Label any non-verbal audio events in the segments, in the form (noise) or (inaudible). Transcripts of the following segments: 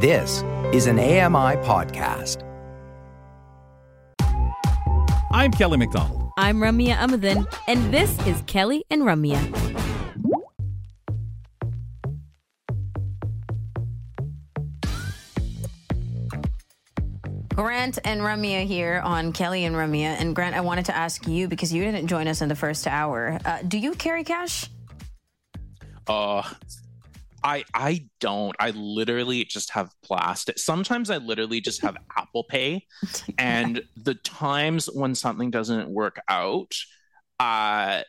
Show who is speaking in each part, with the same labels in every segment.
Speaker 1: This is an AMI podcast.
Speaker 2: I'm Kelly McDonald.
Speaker 3: I'm Ramya Amadin, and this is Kelly and Ramya.
Speaker 4: Grant and Ramya here on Kelly and Ramya. And Grant, I wanted to ask you because you didn't join us in the first hour. Uh, do you carry cash?
Speaker 5: Uh, I I don't. I literally just have plastic. Sometimes I literally just have (laughs) Apple Pay, and the times when something doesn't work out, uh,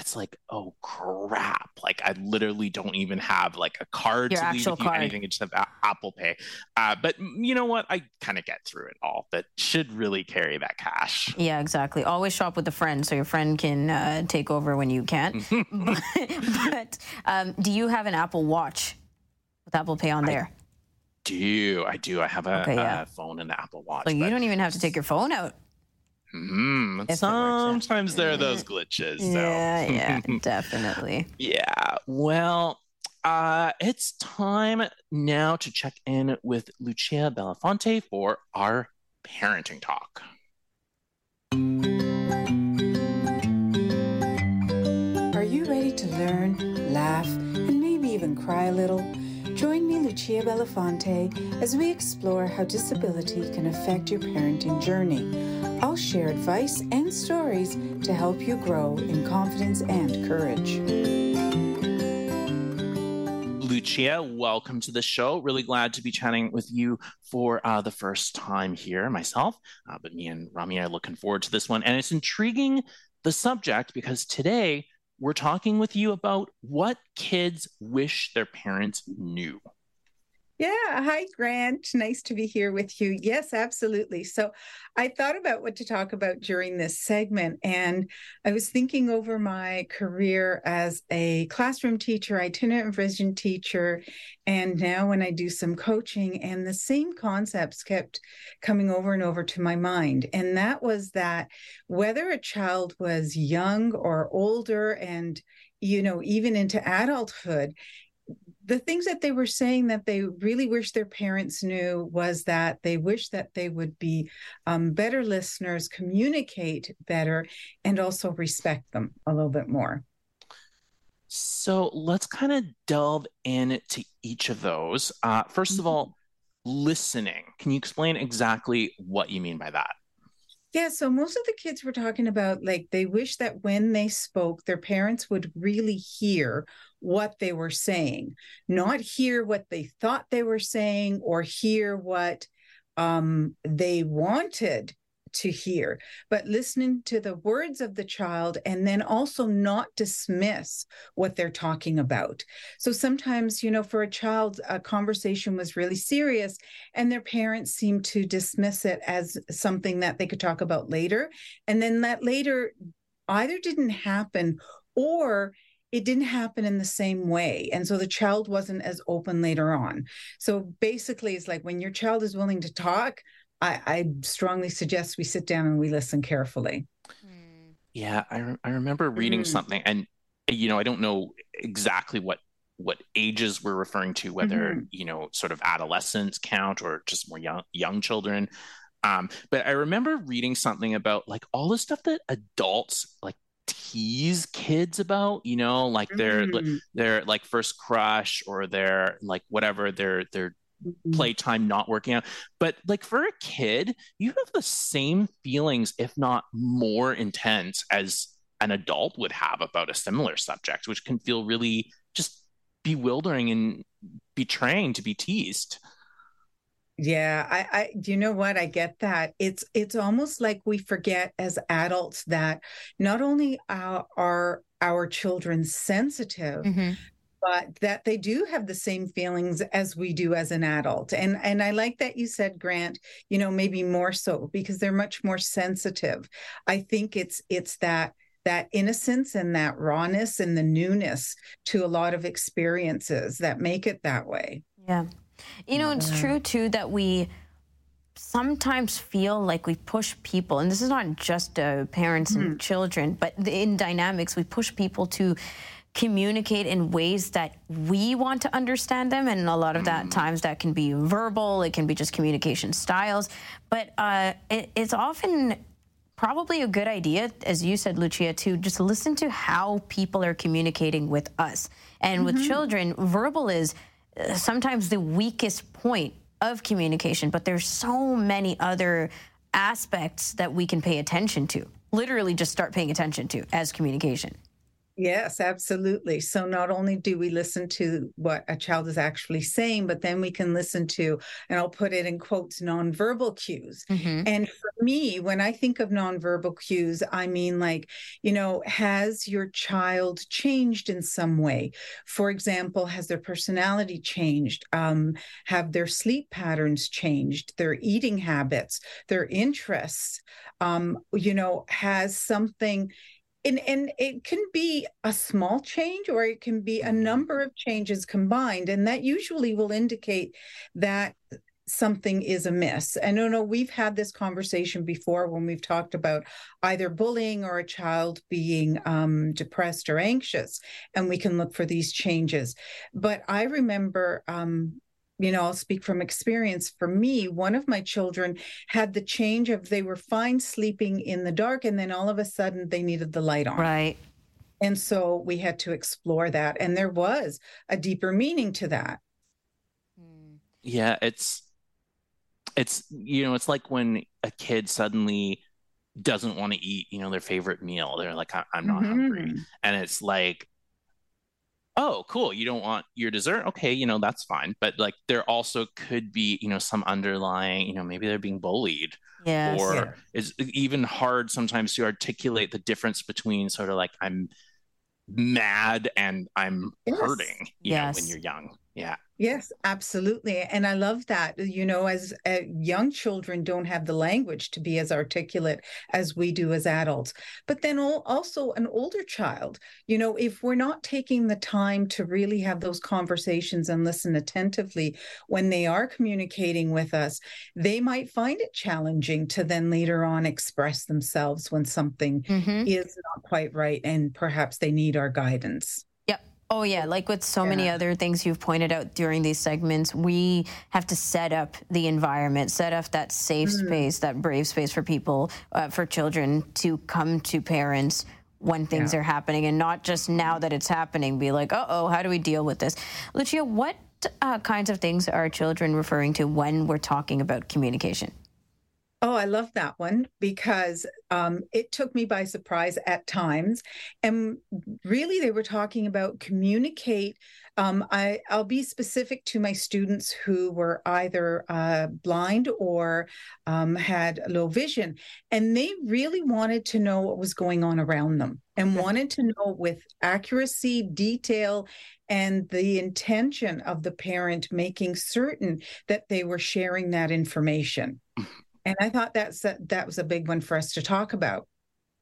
Speaker 5: it's like, oh crap! Like I literally don't even have like a card
Speaker 4: Your
Speaker 5: to leave with you,
Speaker 4: card.
Speaker 5: anything. I just have a- Apple Pay. Uh, but you know what? I kind of get through it all. But should really carry that cash.
Speaker 4: Yeah, exactly. Always shop with a friend so your friend can uh, take over when you can't. (laughs) but but um, do you have an Apple Watch with Apple Pay on there?
Speaker 5: Do I do? I have a,
Speaker 4: Okay, yeah.
Speaker 5: a phone and the Apple Watch.
Speaker 4: so you don't even have to take your phone out.
Speaker 5: Mhm.
Speaker 4: If it works out.
Speaker 5: Sometimes there are those glitches. So.
Speaker 4: Yeah, (laughs) yeah, definitely.
Speaker 5: Yeah. Well, uh, it's time now to check in with Lucia Bellafante for our parenting talk.
Speaker 6: Are you ready to learn, laugh, and maybe even cry a little? Join me, Lucia Bellafante, as we explore how disability can affect your parenting journey. I'll share advice and stories to help you grow in confidence and courage.
Speaker 5: Lucia, welcome to the show. Really glad to be chatting with you for uh, the first time here myself. Uh, but me and Rami are looking forward to this one. And it's intriguing, the subject, because today we're talking with you about what kids wish their parents knew.
Speaker 7: Yeah. Hi, Grant. Nice to be here with you. Yes, absolutely. So I thought about what to talk about during this segment, and I was thinking over my career as a classroom teacher, itinerant vision teacher, and now when I do some coaching, and the same concepts kept coming over and over to my mind. And that was that whether a child was young or older, and you know, even into adulthood, the things that they were saying that they really wish their parents knew was that they wish that they would be um, better listeners, communicate better, and also respect them a little bit more.
Speaker 5: So let's kind of delve into each of those. Uh, 1st of all, listening. Can you explain exactly what you mean by that?
Speaker 7: Yeah, so most of the kids were talking about like they wish that when they spoke, their parents would really hear what they were saying, not hear what they thought they were saying or hear what um, they wanted to hear, but listening to the words of the child and then also not dismiss what they're talking about. So sometimes, you know, for a child, a conversation was really serious and their parents seemed to dismiss it as something that they could talk about later. And then that later either didn't happen or it didn't happen in the same way. And so the child wasn't as open later on. So basically, it's like when your child is willing to talk, I, I strongly suggest we sit down and we listen carefully.
Speaker 5: Yeah, I, re- I remember reading
Speaker 7: Mhm.
Speaker 5: something, and you know, I don't know exactly what what ages we're referring to, whether
Speaker 7: Mhm.
Speaker 5: you know, sort of adolescents count or just more young young children. Um, but I remember reading something about like all the stuff that adults like tease kids about, you know, like their
Speaker 7: Mhm.
Speaker 5: their like first crush or their like whatever their their
Speaker 7: Mhm.
Speaker 5: playtime not working out. But like for a kid, you have the same feelings, if not more intense, as an adult would have about a similar subject, which can feel really just bewildering and betraying to be teased.
Speaker 7: Yeah, I, I do you know what? I get that. It's it's almost like we forget as adults that not only are, are our children sensitive,
Speaker 4: Mhm.
Speaker 7: but that they do have the same feelings as we do as an adult. And and I like that you said, Grant, you know, maybe more so because they're much more sensitive. I think it's it's that that innocence and that rawness and the newness to a lot of experiences that make it that way.
Speaker 4: Yeah. You know, it's true too that we sometimes feel like we push people, and this is not just uh, parents and children, but in dynamics, we push people to communicate in ways that we want to understand them. And a lot of that times that can be verbal, it can be just communication styles. But uh, it, it's often probably a good idea, as you said, Lucia, to just listen to how people are communicating with us. And with children, verbal is sometimes the weakest point of communication, but there's so many other aspects that we can pay attention to. Literally, just start paying attention to as communication.
Speaker 7: Yes, absolutely. So not only do we listen to what a child is actually saying, but then we can listen to, and I'll put it in quotes, nonverbal cues.
Speaker 4: Mm-hmm.
Speaker 7: And for me, when I think of nonverbal cues, I mean, like, you know, has your child changed in some way? For example, has their personality changed? Um, have their sleep patterns changed? Their eating habits, their interests? Um, you know, has something and and it can be a small change or it can be a number of changes combined and that usually will indicate that something is amiss and no no we've had this conversation before when we've talked about either bullying or a child being um, depressed or anxious and we can look for these changes but i remember um, you know, I'll speak from experience. For me, one of my children had the change of they were fine sleeping in the dark, and then all of a sudden they needed the light on.
Speaker 4: Right.
Speaker 7: And so we had to explore that. And there was a deeper meaning to that.
Speaker 5: Yeah, it's it's you know, it's like when a kid suddenly doesn't want to eat, you know, their favorite meal. They're like, "I- I'm not hungry.
Speaker 7: Mhm.
Speaker 5: And it's like, oh, cool, you don't want your dessert? Okay, you know, that's fine. But like there also could be, you know, some underlying, you know, maybe they're being bullied
Speaker 4: Yes.
Speaker 5: or
Speaker 7: Yeah.
Speaker 5: it's even hard sometimes to articulate the difference between sort of like I'm mad and I'm
Speaker 7: Yes.
Speaker 5: hurting, you know, when you're young. Yeah.
Speaker 7: Yes, absolutely. And I love that. You know, as uh, young children don't have the language to be as articulate as we do as adults. But then al- also an older child, you know, if we're not taking the time to really have those conversations and listen attentively when they are communicating with us, they might find it challenging to then later on express themselves when something
Speaker 4: Mhm.
Speaker 7: is not quite right and perhaps they need our guidance.
Speaker 4: Oh, yeah. Like with so many other things you've pointed out during these segments, we have to set up the environment, set up that safe
Speaker 7: Mm.
Speaker 4: space, that brave space for people, uh, for children to come to parents when things are happening and not just now that it's happening, be like, uh oh, how do we deal with this? Lucia, what uh, kinds of things are children referring to when we're talking about communication?
Speaker 7: Oh, I love that one because um, it took me by surprise at times. And really, they were talking about communicate. Um, I, I'll be specific to my students who were either uh, blind or um, had low vision. And they really wanted to know what was going on around them and wanted to know with accuracy, detail, and the intention of the parent making certain that they were sharing that information. And I thought that's a, that was a big one for us to talk about.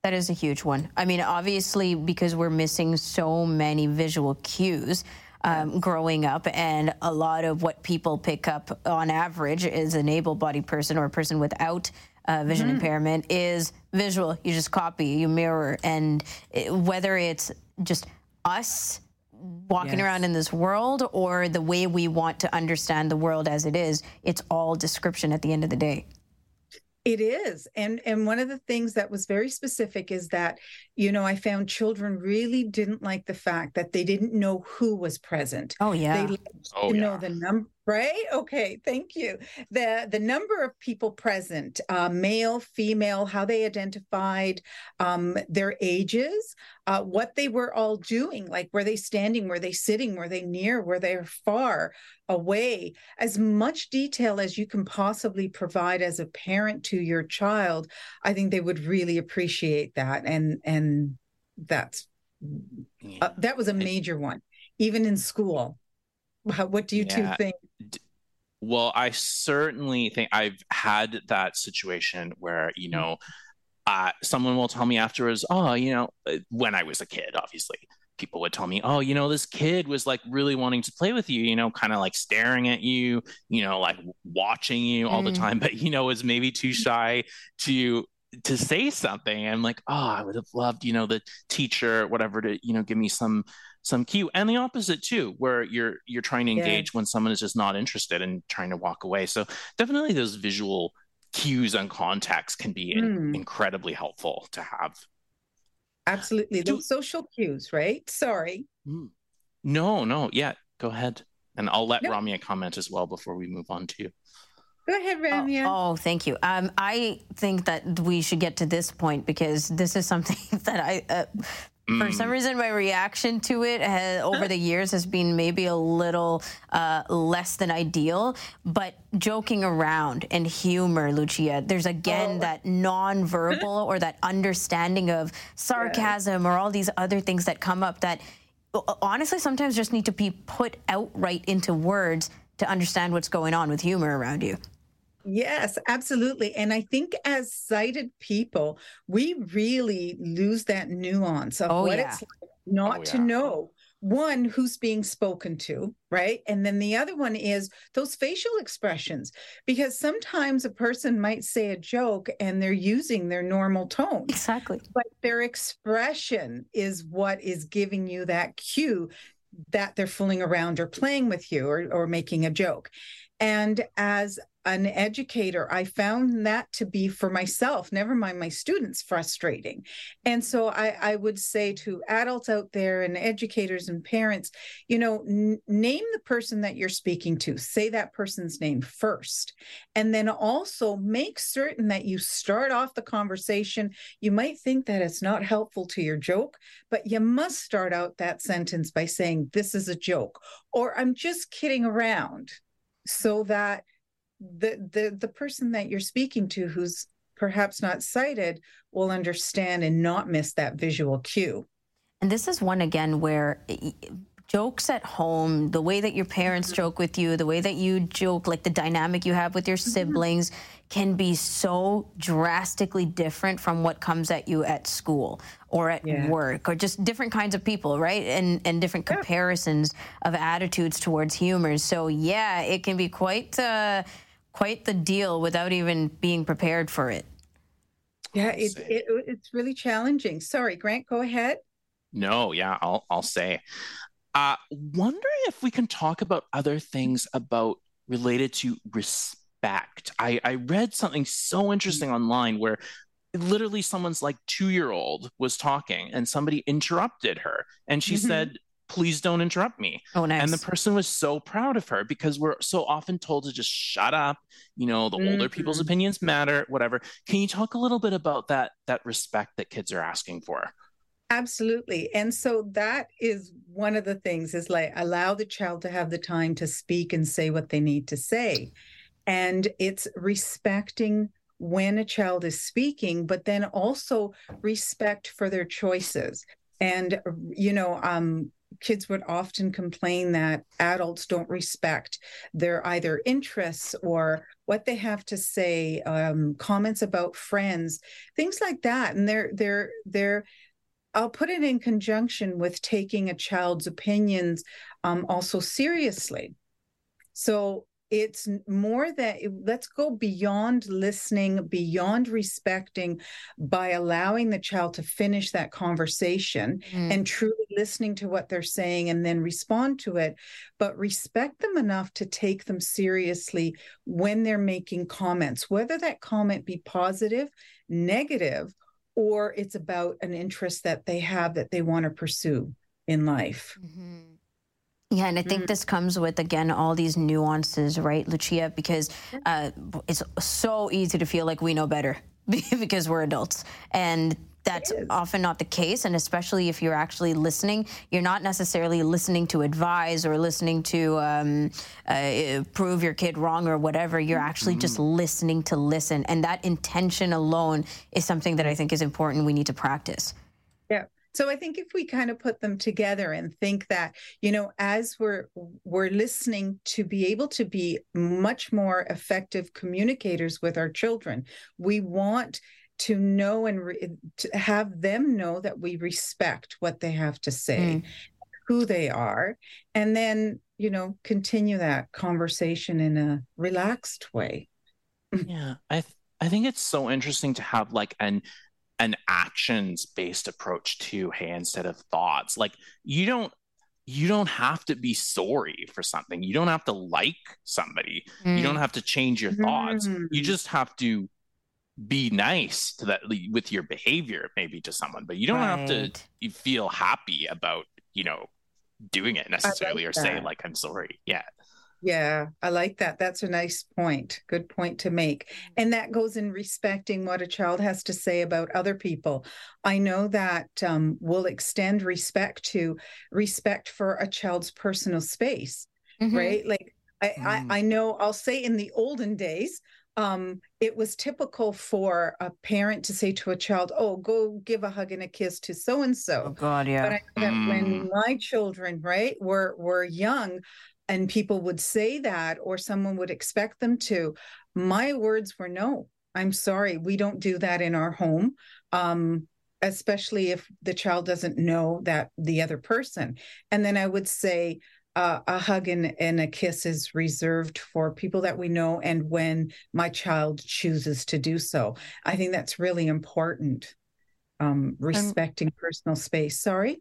Speaker 4: That is a huge one. I mean, obviously, because we're missing so many visual cues um, growing up, and a lot of what people pick up on average is an able bodied person or a person without uh, vision impairment is visual. You just copy, you mirror, and it, whether it's just us walking
Speaker 7: Yes.
Speaker 4: around in this world or the way we want to understand the world as it is, it's all description at the end of the day.
Speaker 7: It is. And and one of the things that was very specific is that, you know, I found children really didn't like the fact that they didn't know who was present.
Speaker 4: Oh, yeah.
Speaker 7: They liked
Speaker 5: Oh,
Speaker 7: to
Speaker 5: yeah.
Speaker 7: know the number, right? Okay, thank you. The the number of people present, uh, male, female, how they identified, um, their ages, uh, what they were all doing. Like, were they standing? Were they sitting? Were they near? Were they far away? As much detail as you can possibly provide as a parent to your child, I think they would really appreciate that. And and that's
Speaker 5: Yeah.
Speaker 7: uh, that was a major one, even in school. How, what do you
Speaker 5: Yeah.
Speaker 7: two think?
Speaker 5: Well, I certainly think I've had that situation where, you know, uh, someone will tell me afterwards, oh, you know, uh, when I was a kid, obviously, people would tell me, oh, you know, this kid was like really wanting to play with you, you know, kind of like staring at you, you know, like watching you all the
Speaker 4: Mm.
Speaker 5: time, (laughs) but, you know, was maybe too shy to to say something. I'm like, oh, I would have loved, you know, the teacher, whatever, to you know, give me some some cue. And the opposite too, where you're you're trying to engage yeah. when someone is just not interested and trying to walk away. So definitely those visual cues and context can be mm. in, hmm. incredibly helpful to have.
Speaker 7: Absolutely, those social cues, right? Sorry. Hmm.
Speaker 5: No, no, yeah, go ahead, and I'll let no. Ramya comment as well before we move on to you.
Speaker 7: Go ahead, Ramya.
Speaker 4: Oh, oh, thank you. Um, I think that we should get to this point because this is something (laughs) that I, uh, mm. for some reason, my reaction to it has, over the years has been maybe a little uh, less than ideal. But joking around and humor, Lucia, there's again oh. that nonverbal (laughs) or that understanding of sarcasm yeah. or all these other things that come up that honestly sometimes just need to be put outright into words to understand what's going on with humor around you.
Speaker 7: Yes, absolutely. And I think as sighted people, we really lose that nuance of oh, what yeah. it's like not oh, yeah. to know one who's being spoken to, right? And then the other one is those facial expressions, because sometimes a person might say a joke and they're using their normal tone.
Speaker 4: Exactly.
Speaker 7: But their expression is what is giving you that cue that they're fooling around or playing with you or, or making a joke. And as an educator, I found that to be for myself, never mind my students, frustrating. And so I, I would say to adults out there and educators and parents, you know, n- name the person that you're speaking to, say that person's name first. And then also make certain that you start off the conversation. You might think that it's not helpful to your joke, but you must start out that sentence by saying, This is a joke, or I'm just kidding around so that the the the person that you're speaking to who's perhaps not sighted will understand and not miss that visual cue
Speaker 4: and this is one again where jokes at home, the way that your parents joke with you, the way that you joke, like the dynamic you have with your mm-hmm. siblings, can be so drastically different from what comes at you at school or at yeah. work or just different kinds of people, right? And and different comparisons of attitudes towards humor. So yeah, it can be quite uh, quite the deal without even being prepared for it.
Speaker 7: Yeah, it, it, it's really challenging. Sorry, Grant, go ahead.
Speaker 5: No, yeah, I'll I'll say. Uh, wondering if we can talk about other things about related to respect. I, I read something so interesting online where literally someone's like two year old was talking and somebody interrupted her and she mm-hmm. said please don't interrupt me
Speaker 4: oh nice
Speaker 5: and the person was so proud of her because we're so often told to just shut up you know the mm-hmm. older people's mm-hmm. opinions matter whatever can you talk a little bit about that that respect that kids are asking for
Speaker 7: Absolutely. And so that is one of the things is like allow the child to have the time to speak and say what they need to say. And it's respecting when a child is speaking, but then also respect for their choices. And, you know, um, kids would often complain that adults don't respect their either interests or what they have to say um, comments about friends things like that and they're they're they're I'll put it in conjunction with taking a child's opinions um, also seriously. So it's more that let's go beyond listening, beyond respecting by allowing the child to finish that conversation mm. and truly listening to what they're saying and then respond to it, but respect them enough to take them seriously when they're making comments, whether that comment be positive, negative, or it's about an interest that they have that they want to pursue in life.
Speaker 4: Mm-hmm. Yeah, and I think mm-hmm. this comes with again all these nuances, right, Lucia? Because uh, it's so easy to feel like we know better (laughs) because we're adults, and that's often not the case. And especially if you're actually listening, you're not necessarily listening to advise or listening to um, uh, prove your kid wrong or whatever. You're actually mm-hmm. just listening to listen. And that intention alone is something that I think is important. We need to practice.
Speaker 7: So I think if we kind of put them together and think that, you know, as we're we're listening to be able to be much more effective communicators with our children, we want to know and re- to have them know that we respect what they have to say, mm. who they are, and then, you know, continue that conversation in a relaxed way. (laughs)
Speaker 5: yeah, I th- I think it's so interesting to have like an an actions based approach to hey instead of thoughts. Like you don't you don't have to be sorry for something. You don't have to like somebody. Mm. You don't have to change your thoughts. Mm. You just have to be nice to that with your behavior maybe to someone, but you don't right. have to you feel happy about, you know, doing it necessarily like or that. say like I'm sorry. Yeah.
Speaker 7: Yeah, I like that. That's a nice point. Good point to make. And that goes in respecting what a child has to say about other people. I know that um, will extend respect to respect for a child's personal space, mm-hmm. right? Like I, mm. I, I know I'll say in the olden days, um, it was typical for a parent to say to a child, "Oh, go give a hug and a kiss to so and so."
Speaker 4: Oh God, yeah.
Speaker 7: But I, that mm. when my children, right, were were young, and people would say that or someone would expect them to my words were no i'm sorry we don't do that in our home. Um, especially if the child doesn't know that the other person. And then i would say uh, a hug and, and a kiss is reserved for people that we know and when my child chooses to do so. I think that's really important um, respecting um, personal space. Sorry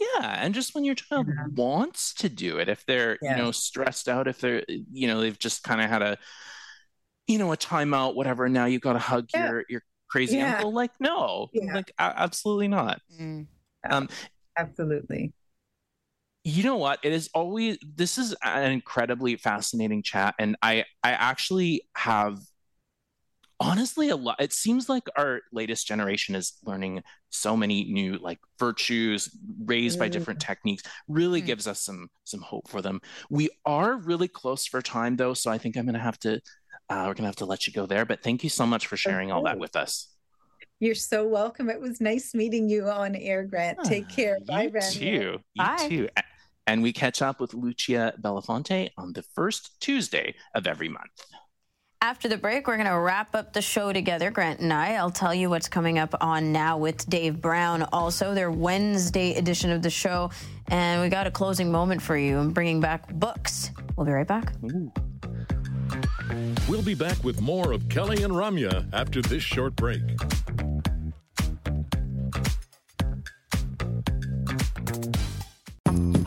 Speaker 5: yeah, and just when your child yeah. wants to do it, if they're yeah. you know stressed out, if they're you know they've just kind of had a you know a timeout, whatever. And now you've got to hug yeah. your your crazy uncle. Like no, like absolutely not. Mm.
Speaker 7: Um, absolutely.
Speaker 5: You know what? It is always this is an incredibly fascinating chat, and I I actually have honestly a lot it seems like our latest generation is learning so many new like virtues raised mm. by different techniques really mm. gives us some some hope for them. We are really close for time though so i think i'm gonna have to uh, we're gonna have to let you go there but thank you so much for sharing okay. all that with us.
Speaker 7: You're so welcome. It was nice meeting you on air grant. Ah, take care.
Speaker 5: bye you too. You bye. too. And we catch up with lucia Bellafante on the first tuesday of every month
Speaker 4: after the break, we're going to wrap up the show together, Grant and I. I'll tell you what's coming up on now with Dave Brown. Also, their Wednesday edition of the show. And we got a closing moment for you. I'm bringing back books. We'll be right back. Ooh.
Speaker 8: We'll be back with more of Kelly and Ramya after this short break.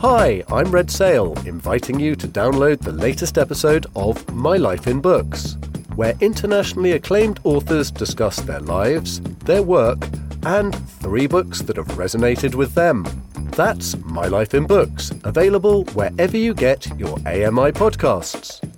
Speaker 9: Hi, I'm Red Sale, inviting you to download the latest episode of My Life in Books, where internationally acclaimed authors discuss their lives, their work, and three books that have resonated with them. That's My Life in Books, available wherever you get your AMI podcasts.